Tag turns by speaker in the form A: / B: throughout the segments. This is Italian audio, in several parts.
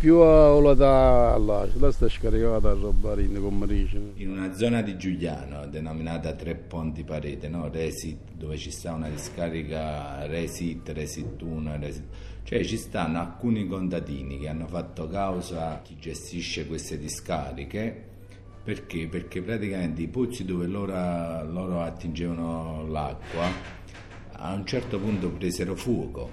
A: più la da là, la sta scaricata a in pomeriggio.
B: In una zona di Giuliano denominata Tre Ponti Parete, no? Resit, dove ci sta una discarica Resit, Resit 1, Resit... cioè ci stanno alcuni contadini che hanno fatto causa a chi gestisce queste discariche perché? Perché praticamente i pozzi dove loro, loro attingevano l'acqua a un certo punto presero fuoco,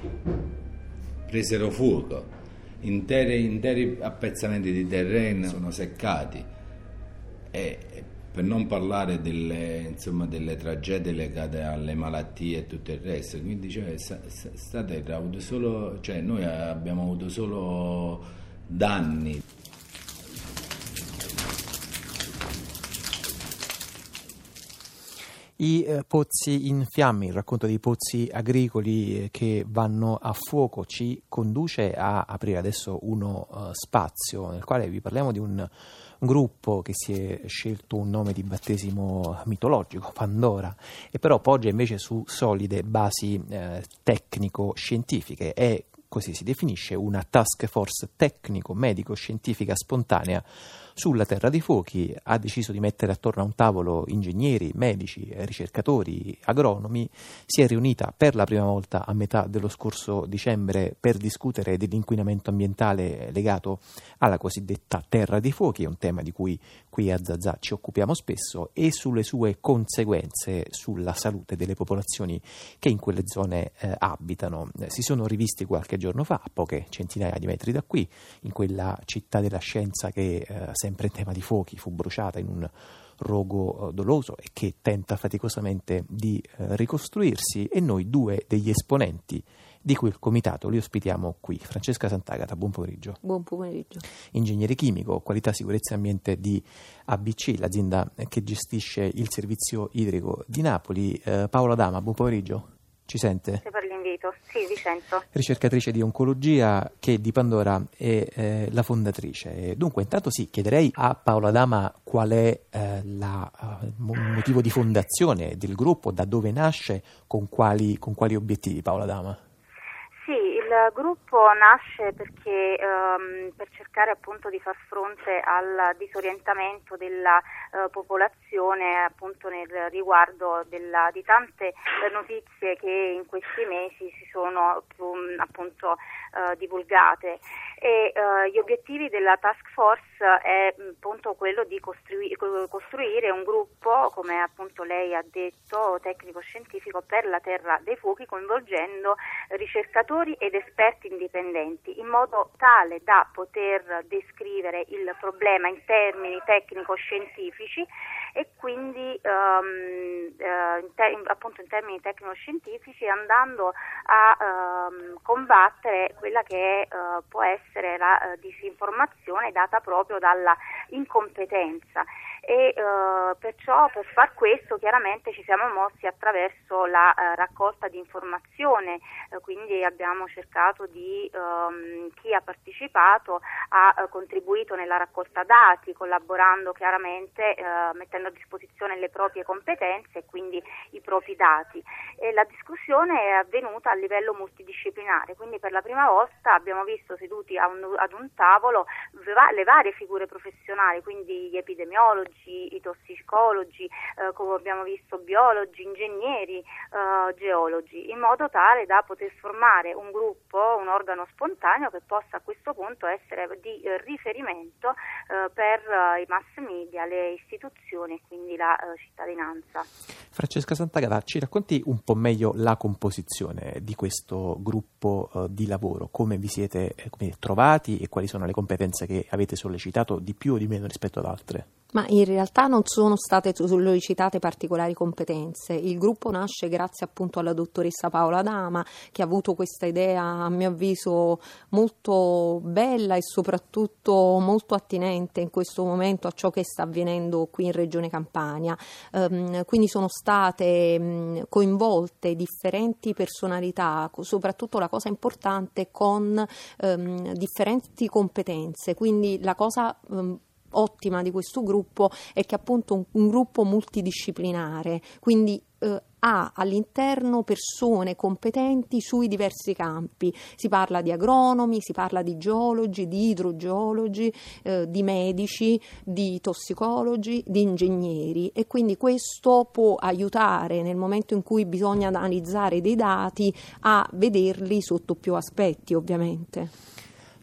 B: presero fuoco, interi, interi appezzamenti di terreno sono seccati e per non parlare delle, insomma, delle, tragedie legate alle malattie e tutto il resto. Quindi cioè, sta, terra ha avuto solo, cioè, noi abbiamo avuto solo danni.
C: I eh, pozzi in fiamme, il racconto dei pozzi agricoli eh, che vanno a fuoco ci conduce a aprire adesso uno uh, spazio nel quale vi parliamo di un, un gruppo che si è scelto un nome di battesimo mitologico, Pandora, e però poggia invece su solide basi eh, tecnico-scientifiche. È così si definisce una task force tecnico-medico-scientifica spontanea sulla Terra dei Fuochi ha deciso di mettere attorno a un tavolo ingegneri, medici, ricercatori, agronomi, si è riunita per la prima volta a metà dello scorso dicembre per discutere dell'inquinamento ambientale legato alla cosiddetta Terra dei Fuochi, un tema di cui qui a Zazà ci occupiamo spesso, e sulle sue conseguenze sulla salute delle popolazioni che in quelle zone eh, abitano. Si sono rivisti qualche giorno fa, a poche centinaia di metri da qui, in quella città della scienza che eh, sempre in tema di fuochi, fu bruciata in un rogo eh, doloso e che tenta faticosamente di eh, ricostruirsi e noi due degli esponenti di quel comitato li ospitiamo qui. Francesca Sant'Agata, buon pomeriggio.
D: Buon pomeriggio.
C: Ingegnere chimico, qualità, sicurezza e ambiente di ABC, l'azienda che gestisce il servizio idrico di Napoli. Eh, Paola Dama, buon pomeriggio. Ci sente?
D: Grazie per l'invito. Sì, vi sento.
C: Ricercatrice di oncologia che di Pandora è eh, la fondatrice. Dunque, intanto sì, chiederei a Paola Dama qual è eh, il uh, motivo di fondazione del gruppo, da dove nasce, con quali, con quali obiettivi, Paola Dama?
D: Gruppo nasce perché ehm, per cercare appunto di far fronte al disorientamento della eh, popolazione appunto nel riguardo della, di tante eh, notizie che in questi mesi si sono um, appunto divulgate. E uh, gli obiettivi della task force è appunto quello di costrui- costruire un gruppo, come appunto lei ha detto, tecnico-scientifico per la terra dei fuochi, coinvolgendo ricercatori ed esperti indipendenti, in modo tale da poter descrivere il problema in termini tecnico-scientifici e quindi um, uh, in te- appunto in termini tecnico-scientifici andando a um, combattere quella che uh, può essere la uh, disinformazione data proprio dalla incompetenza e perciò per far questo chiaramente ci siamo mossi attraverso la raccolta di informazione, quindi abbiamo cercato di um, chi ha partecipato ha contribuito nella raccolta dati, collaborando chiaramente mettendo a disposizione le proprie competenze e quindi i propri dati. E la discussione è avvenuta a livello multidisciplinare, quindi per la prima volta abbiamo visto seduti un, ad un tavolo le varie figure professionali, quindi gli epidemiologi, i tossicologi, eh, come abbiamo visto biologi, ingegneri, eh, geologi, in modo tale da poter formare un gruppo, un organo spontaneo che possa a questo punto essere di eh, riferimento eh, per eh, i mass media, le istituzioni e quindi la uh, cittadinanza.
C: Francesca Sant'Agata, ci racconti un po' meglio la composizione di questo gruppo di lavoro, come vi siete eh, come trovati e quali sono le competenze che avete sollecitato di più o di meno rispetto ad altre?
D: Ma in realtà non sono state sollecitate particolari competenze. Il gruppo nasce grazie appunto alla dottoressa Paola Dama che ha avuto questa idea, a mio avviso, molto bella e soprattutto molto attinente in questo momento a ciò che sta avvenendo qui in Regione Campania. Um, quindi sono state um, coinvolte differenti personalità, soprattutto la cosa importante con um, differenti competenze. Quindi la cosa ottima di questo gruppo è che appunto un, un gruppo multidisciplinare, quindi eh,
E: ha all'interno persone competenti sui diversi campi. Si parla di agronomi, si parla di geologi, di idrogeologi, eh, di medici, di tossicologi, di ingegneri e quindi questo può aiutare nel momento in cui bisogna analizzare dei dati a vederli sotto più aspetti, ovviamente.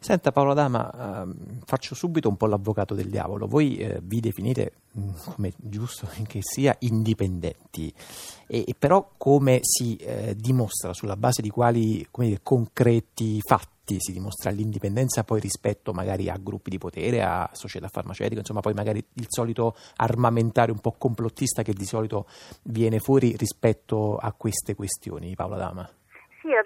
C: Senta Paola Dama, ehm, faccio subito un po' l'avvocato del diavolo. Voi eh, vi definite, mm, come giusto che sia, indipendenti, e, e però come si eh, dimostra, sulla base di quali dire, concreti fatti si dimostra l'indipendenza poi rispetto magari a gruppi di potere, a società farmaceutiche, insomma poi magari il solito armamentario un po' complottista che di solito viene fuori rispetto a queste questioni, Paola Dama?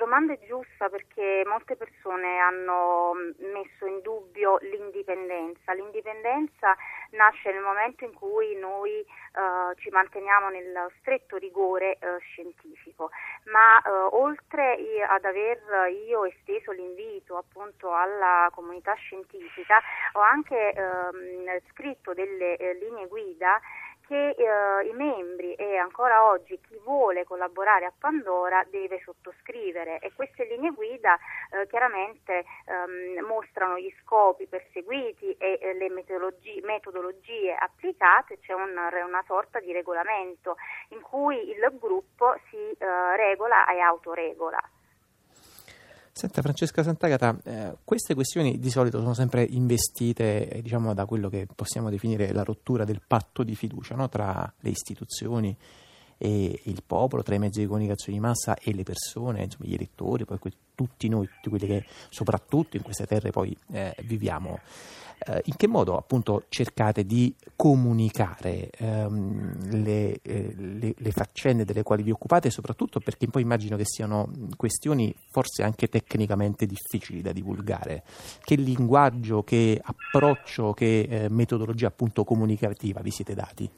D: Domanda è giusta perché molte persone hanno messo in dubbio l'indipendenza. L'indipendenza nasce nel momento in cui noi eh, ci manteniamo nel stretto rigore eh, scientifico, ma eh, oltre ad aver io esteso l'invito appunto alla comunità scientifica, ho anche ehm, scritto delle eh, linee guida che eh, i membri e ancora oggi chi vuole collaborare a Pandora deve sottoscrivere e queste linee guida eh, chiaramente ehm, mostrano gli scopi perseguiti e eh, le metodologie, applicate, c'è un, una sorta di regolamento in cui il gruppo si eh, regola e autoregola.
C: Senta Francesca Sant'Agata, eh, queste questioni di solito sono sempre investite eh, diciamo, da quello che possiamo definire la rottura del patto di fiducia no? tra le istituzioni e il popolo, tra i mezzi di comunicazione di massa e le persone, insomma, gli elettori, poi tutti noi, tutti quelli che soprattutto in queste terre poi eh, viviamo. Eh, in che modo appunto cercate di comunicare ehm, le, eh, le, le, faccende delle quali vi occupate, soprattutto perché poi immagino che siano questioni forse anche tecnicamente difficili da divulgare. Che linguaggio, che approccio, che eh, metodologia appunto comunicativa vi siete dati?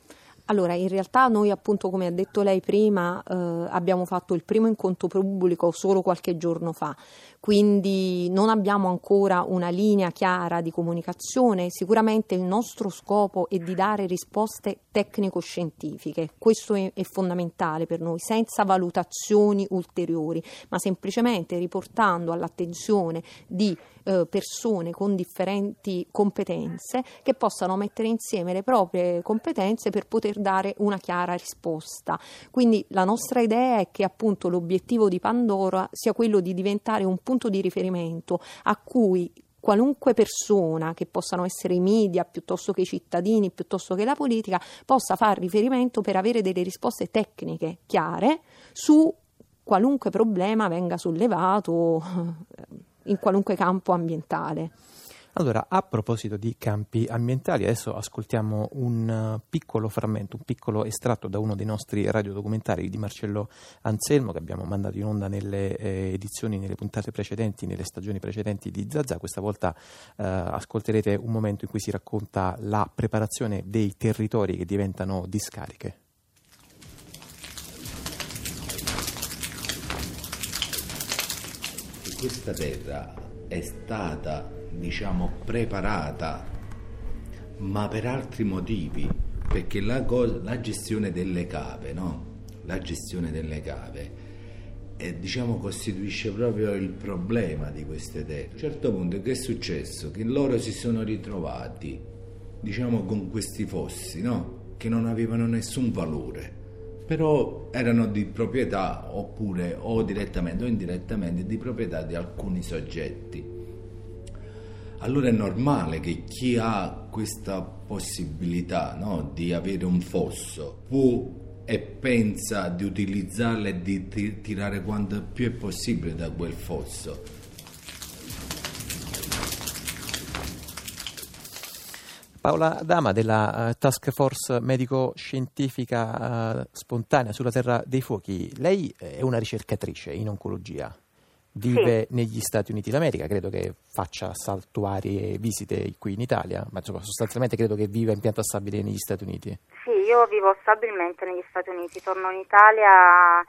E: Allora, in realtà noi appunto, come ha detto lei prima, eh, abbiamo fatto il primo incontro pubblico solo qualche giorno fa, quindi non abbiamo ancora una linea chiara di comunicazione. Sicuramente il nostro scopo è di dare risposte tecnico-scientifiche, questo è, è fondamentale per noi, senza valutazioni ulteriori, ma semplicemente riportando all'attenzione di eh, persone con differenti competenze che possano mettere insieme le proprie competenze per poter dare una chiara risposta. Quindi la nostra idea è che appunto l'obiettivo di Pandora sia quello di diventare un punto di riferimento a cui qualunque persona, che possano essere i media piuttosto che i cittadini, piuttosto che la politica, possa far riferimento per avere delle risposte tecniche chiare su qualunque problema venga sollevato in qualunque campo ambientale.
C: Allora, a proposito di campi ambientali, adesso ascoltiamo un uh, piccolo frammento, un piccolo estratto da uno dei nostri radiodocumentari di Marcello Anselmo che abbiamo mandato in onda nelle eh, edizioni, nelle puntate precedenti, nelle stagioni precedenti di Zazà. Questa volta eh, ascolterete un momento in cui si racconta la preparazione dei territori che diventano discariche.
B: Questa terra è stata diciamo, preparata, ma per altri motivi, perché la, la gestione delle cave, no? La gestione delle cave eh, diciamo, costituisce proprio il problema di queste terre. A un certo punto che è successo? Che loro si sono ritrovati, diciamo, con questi fossi, no? Che non avevano nessun valore però erano di proprietà oppure o direttamente o indirettamente di proprietà di alcuni soggetti allora è normale che chi ha questa possibilità no, di avere un fosso può e pensa di utilizzarla e di tirare quanto più è possibile da quel fosso.
C: Paola Dama della uh, Task Force medico-scientifica uh, spontanea sulla Terra dei Fuochi, lei è una ricercatrice in oncologia vive sì. negli Stati Uniti d'America, credo che faccia saltuarie visite qui in Italia, ma insomma, sostanzialmente credo che viva in pianta stabile negli Stati Uniti.
D: Sì, io vivo stabilmente negli Stati Uniti, torno in Italia,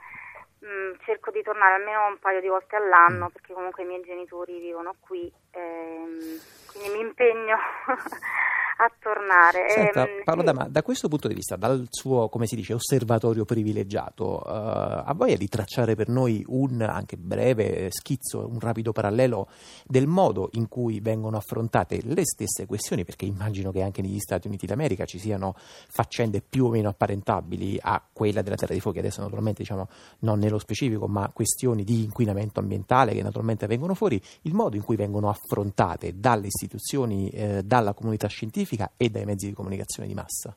D: mh, mm, cerco di tornare almeno un paio di volte all'anno mm. perché comunque i miei genitori vivono qui, ehm, quindi mi impegno a tornare.
C: Senta,
D: Ehm,
C: Paolo
D: sì.
C: Dama, da questo punto di vista, dal suo, come si dice, osservatorio privilegiato, eh, ha voglia di tracciare per noi un anche breve schizzo, un rapido parallelo del modo in cui vengono affrontate le stesse questioni, perché immagino che anche negli Stati Uniti d'America ci siano faccende più o meno apparentabili a quella della Terra dei Fuochi, adesso naturalmente diciamo non nello specifico, ma questioni di inquinamento ambientale che naturalmente vengono fuori, il modo in cui vengono affrontate dalle istituzioni, eh, dalla comunità scientifica e dai mezzi di comunicazione di massa.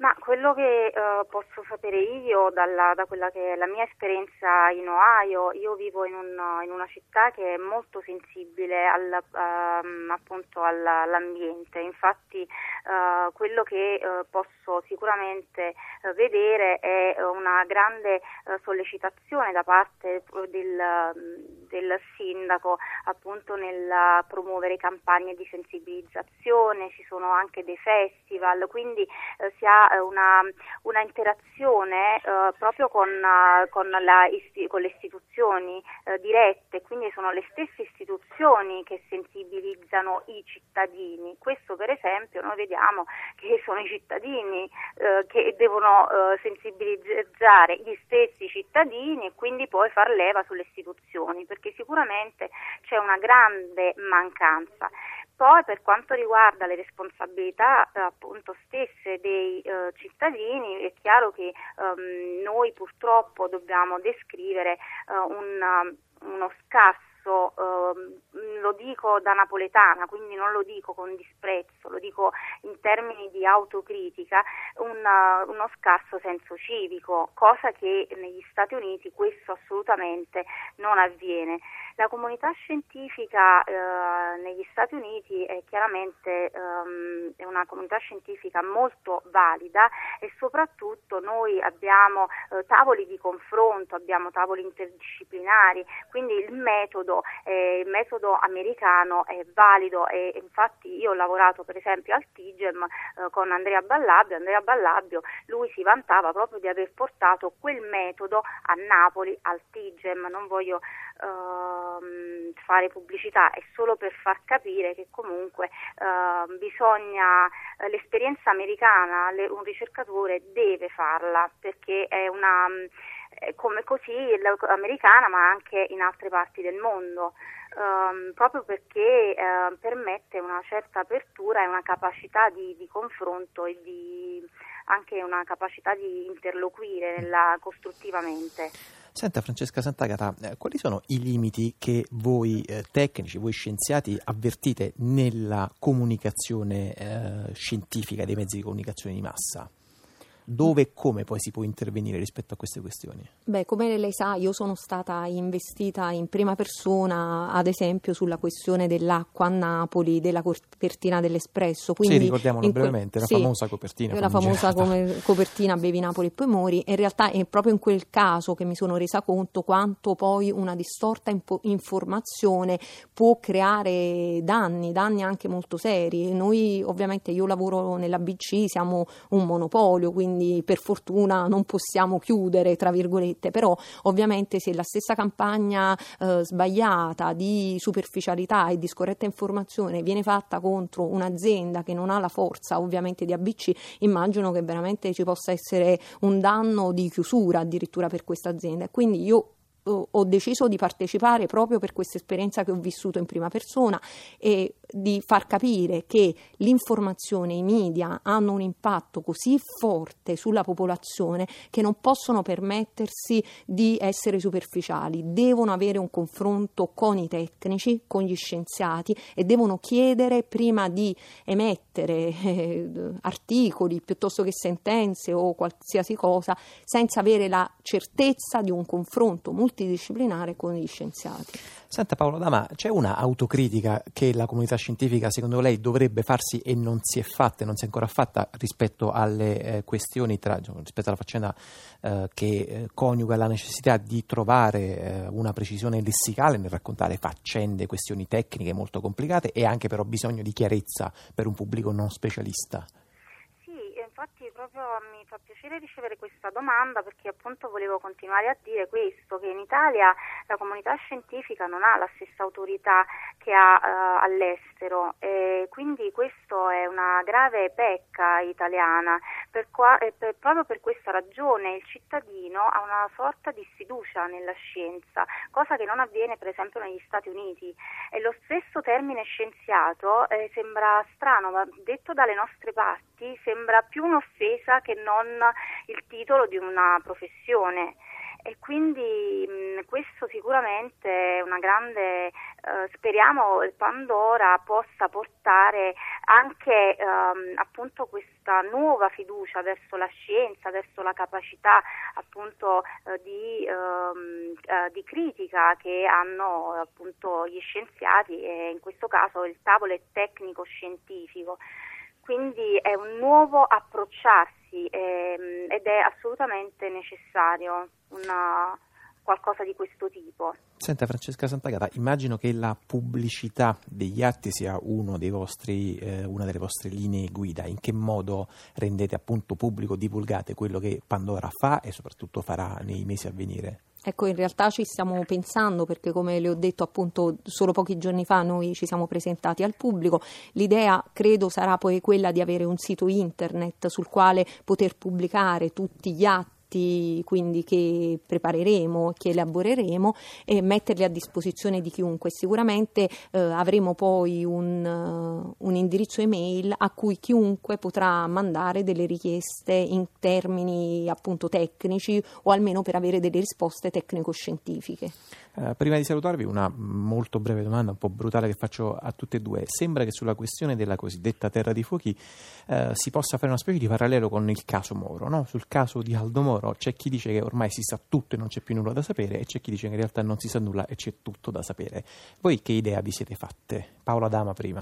D: Ma quello che eh, posso sapere io dalla- da quella che è la mia esperienza in Ohio, io vivo in, un- in una città che è molto sensibile al, ehm, appunto alla- all'ambiente, infatti eh, quello che eh, posso sicuramente eh, vedere è una grande sollecitazione da parte del, del sindaco appunto nel promuovere campagne di sensibilizzazione, ci sono anche dei festival, quindi eh, si ha eh, una, una interazione eh, proprio con, eh, con, la con le istituzioni eh, dirette, quindi sono le stesse istituzioni che sensibilizzano i cittadini. Questo per esempio noi vediamo che sono i cittadini eh, che devono sensibilizzare gli stessi cittadini e quindi poi far leva sulle istituzioni, perché sicuramente c'è una grande mancanza. Poi per quanto riguarda le responsabilità eh, appunto stesse dei eh, cittadini è chiaro che ehm, noi purtroppo dobbiamo descrivere eh, un, uno scarso ehm, lo dico da napoletana, quindi non lo dico con disprezzo, lo dico in termini di autocritica, un, uno scarso senso civico, cosa che negli Stati Uniti questo assolutamente non avviene. La comunità scientifica eh, negli Stati Uniti è chiaramente ehm, è una comunità scientifica molto valida e soprattutto noi abbiamo eh, tavoli di confronto, abbiamo tavoli interdisciplinari, quindi il metodo, eh, il metodo americano è valido e infatti io ho lavorato per esempio al TIGEM eh, con Andrea Ballabio, Andrea Ballabio lui si vantava proprio di aver portato quel metodo a Napoli al TIGEM, non voglio ehm, fare pubblicità, è solo per far capire che comunque ehm, bisogna eh, l'esperienza americana, le- un ricercatore deve farla perché è una eh, come così l'americana ma anche in altre parti del mondo. ehm, proprio perché eh, permette una certa apertura e una capacità di, di confronto e di, anche una capacità di interloquire nella- costruttivamente.
C: Senta Francesca Sant'Agata, eh, quali sono i limiti che voi eh, tecnici, voi scienziati avvertite nella comunicazione eh, scientifica dei mezzi di comunicazione di massa? Dove e come poi si può intervenire rispetto a queste questioni?
E: Beh, come lei sa, io sono stata investita in prima persona, ad esempio, sulla questione dell'acqua a Napoli, della copertina dell'Espresso. Quindi
C: sì,
E: que-
C: brevemente, la
E: sì,
C: famosa copertina.
E: la famosa come- copertina Bevi Napoli e poi mori. In realtà è proprio in quel caso che mi sono resa conto quanto poi una distorta impo- informazione può creare danni, danni anche molto seri. Noi, ovviamente, io lavoro nella BC, siamo un monopolio, quindi per fortuna non possiamo chiudere, tra virgolette, però ovviamente se la stessa campagna eh, sbagliata di superficialità e di scorretta informazione viene fatta contro un'azienda che non ha la forza ovviamente di ABC, immagino che veramente ci possa essere un danno di chiusura addirittura per questa azienda. Quindi io ho ho deciso di partecipare proprio per questa esperienza che ho vissuto in prima persona e di far capire che l'informazione, i media hanno un impatto così forte sulla popolazione che non possono permettersi di essere superficiali, devono avere un confronto con i tecnici, con gli scienziati e devono chiedere prima di emettere eh, articoli piuttosto che sentenze o qualsiasi cosa senza avere la certezza di un confronto multidisciplinare con gli scienziati.
C: Senta Paolo Dama, c'è una autocritica che la comunità scientifica secondo lei dovrebbe farsi e non si è fatta e non si è ancora fatta rispetto alle eh, questioni, tra, rispetto alla faccenda eh, che eh, coniuga la necessità di trovare eh, una precisione lessicale nel raccontare faccende, questioni tecniche molto complicate e anche però bisogno di chiarezza per un pubblico non specialista?
D: Sì, infatti proprio mi fa piacere ricevere questa domanda perché appunto volevo continuare a dire questo, che in Italia la comunità scientifica non ha la stessa autorità che ha uh, all'estero e quindi questo è una grave pecca italiana, per qua, per, proprio per questa ragione il cittadino ha una sorta di sfiducia nella scienza, cosa che non avviene per esempio negli Stati Uniti. E lo stesso termine scienziato eh, sembra strano, ma detto dalle nostre parti sembra più un'offesa che non il titolo di una professione. E quindi mh, questo sicuramente è una grande, eh, speriamo Pandora possa portare anche ehm, appunto questa nuova fiducia verso la scienza, verso la capacità appunto eh, di, ehm, eh, di, critica che hanno appunto gli scienziati e in questo caso il tavolo tecnico scientifico quindi è un nuovo approcciarsi ehm, ed è assolutamente necessario una, qualcosa di questo tipo.
C: Senta Francesca Santagata, immagino che la pubblicità degli atti sia vostri, eh, una delle vostre linee guida. In che modo rendete appunto pubblico, divulgate quello che Pandora fa e soprattutto farà nei mesi a venire?
E: Ecco, in realtà ci stiamo pensando perché come le ho detto appunto solo pochi giorni fa noi ci siamo presentati al pubblico. L'idea credo sarà poi quella di avere un sito internet sul quale poter pubblicare tutti gli atti atti quindi che prepareremo, che elaboreremo e metterli a disposizione di chiunque. Sicuramente eh, avremo poi un, uh, un, indirizzo email a cui chiunque potrà mandare delle richieste in termini appunto tecnici o almeno per avere delle risposte tecnico-scientifiche.
C: Uh, prima di salutarvi una molto breve domanda, un po' brutale che faccio a tutte e due. Sembra che sulla questione della cosiddetta terra di fuochi uh, si possa fare una specie di parallelo con il caso Moro, no? sul caso di Aldo Moro Moro c'è chi dice che ormai si sa tutto e non c'è più nulla da sapere e c'è chi dice che in realtà non si sa nulla e c'è tutto da sapere. Voi che idea vi siete fatte? Paola Dama prima.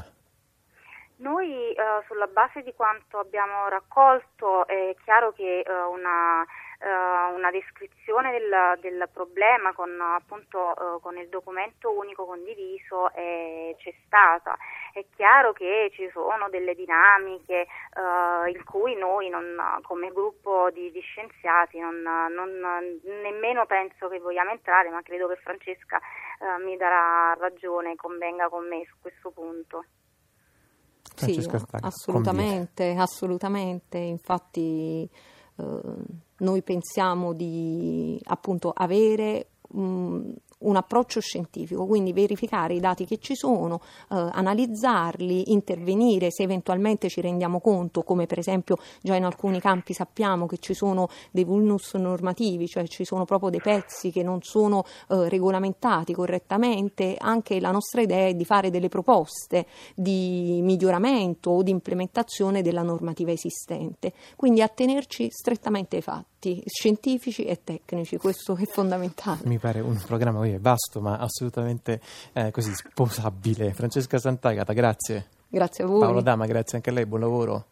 D: Noi eh, sulla base di quanto abbiamo raccolto è chiaro che eh, una uh, una descrizione del, del problema con, appunto, uh, con, il documento unico condiviso eh, c'è stata. È chiaro che ci sono delle dinamiche uh, in cui noi non, come gruppo di, di scienziati non, non, nemmeno penso che vogliamo entrare, ma credo che Francesca mi darà ragione convenga con me su questo punto.
E: Sì, assolutamente, assolutamente. Infatti eh, noi pensiamo di appunto avere mh, un approccio scientifico, quindi verificare i dati che ci sono, eh, analizzarli, intervenire se eventualmente ci rendiamo conto, come per esempio già in alcuni campi sappiamo che ci sono dei vulnus normativi, cioè ci sono proprio dei pezzi che non sono eh, regolamentati correttamente, anche la nostra idea è di fare delle proposte di miglioramento o di implementazione della normativa esistente, quindi attenerci strettamente ai fatti scientifici e tecnici, questo è fondamentale.
C: Mi pare un programma poi è vasto ma assolutamente eh, così sposabile. Francesca Sant'Agata, grazie.
E: Grazie a voi.
C: Paolo Dama, grazie anche a lei, buon lavoro.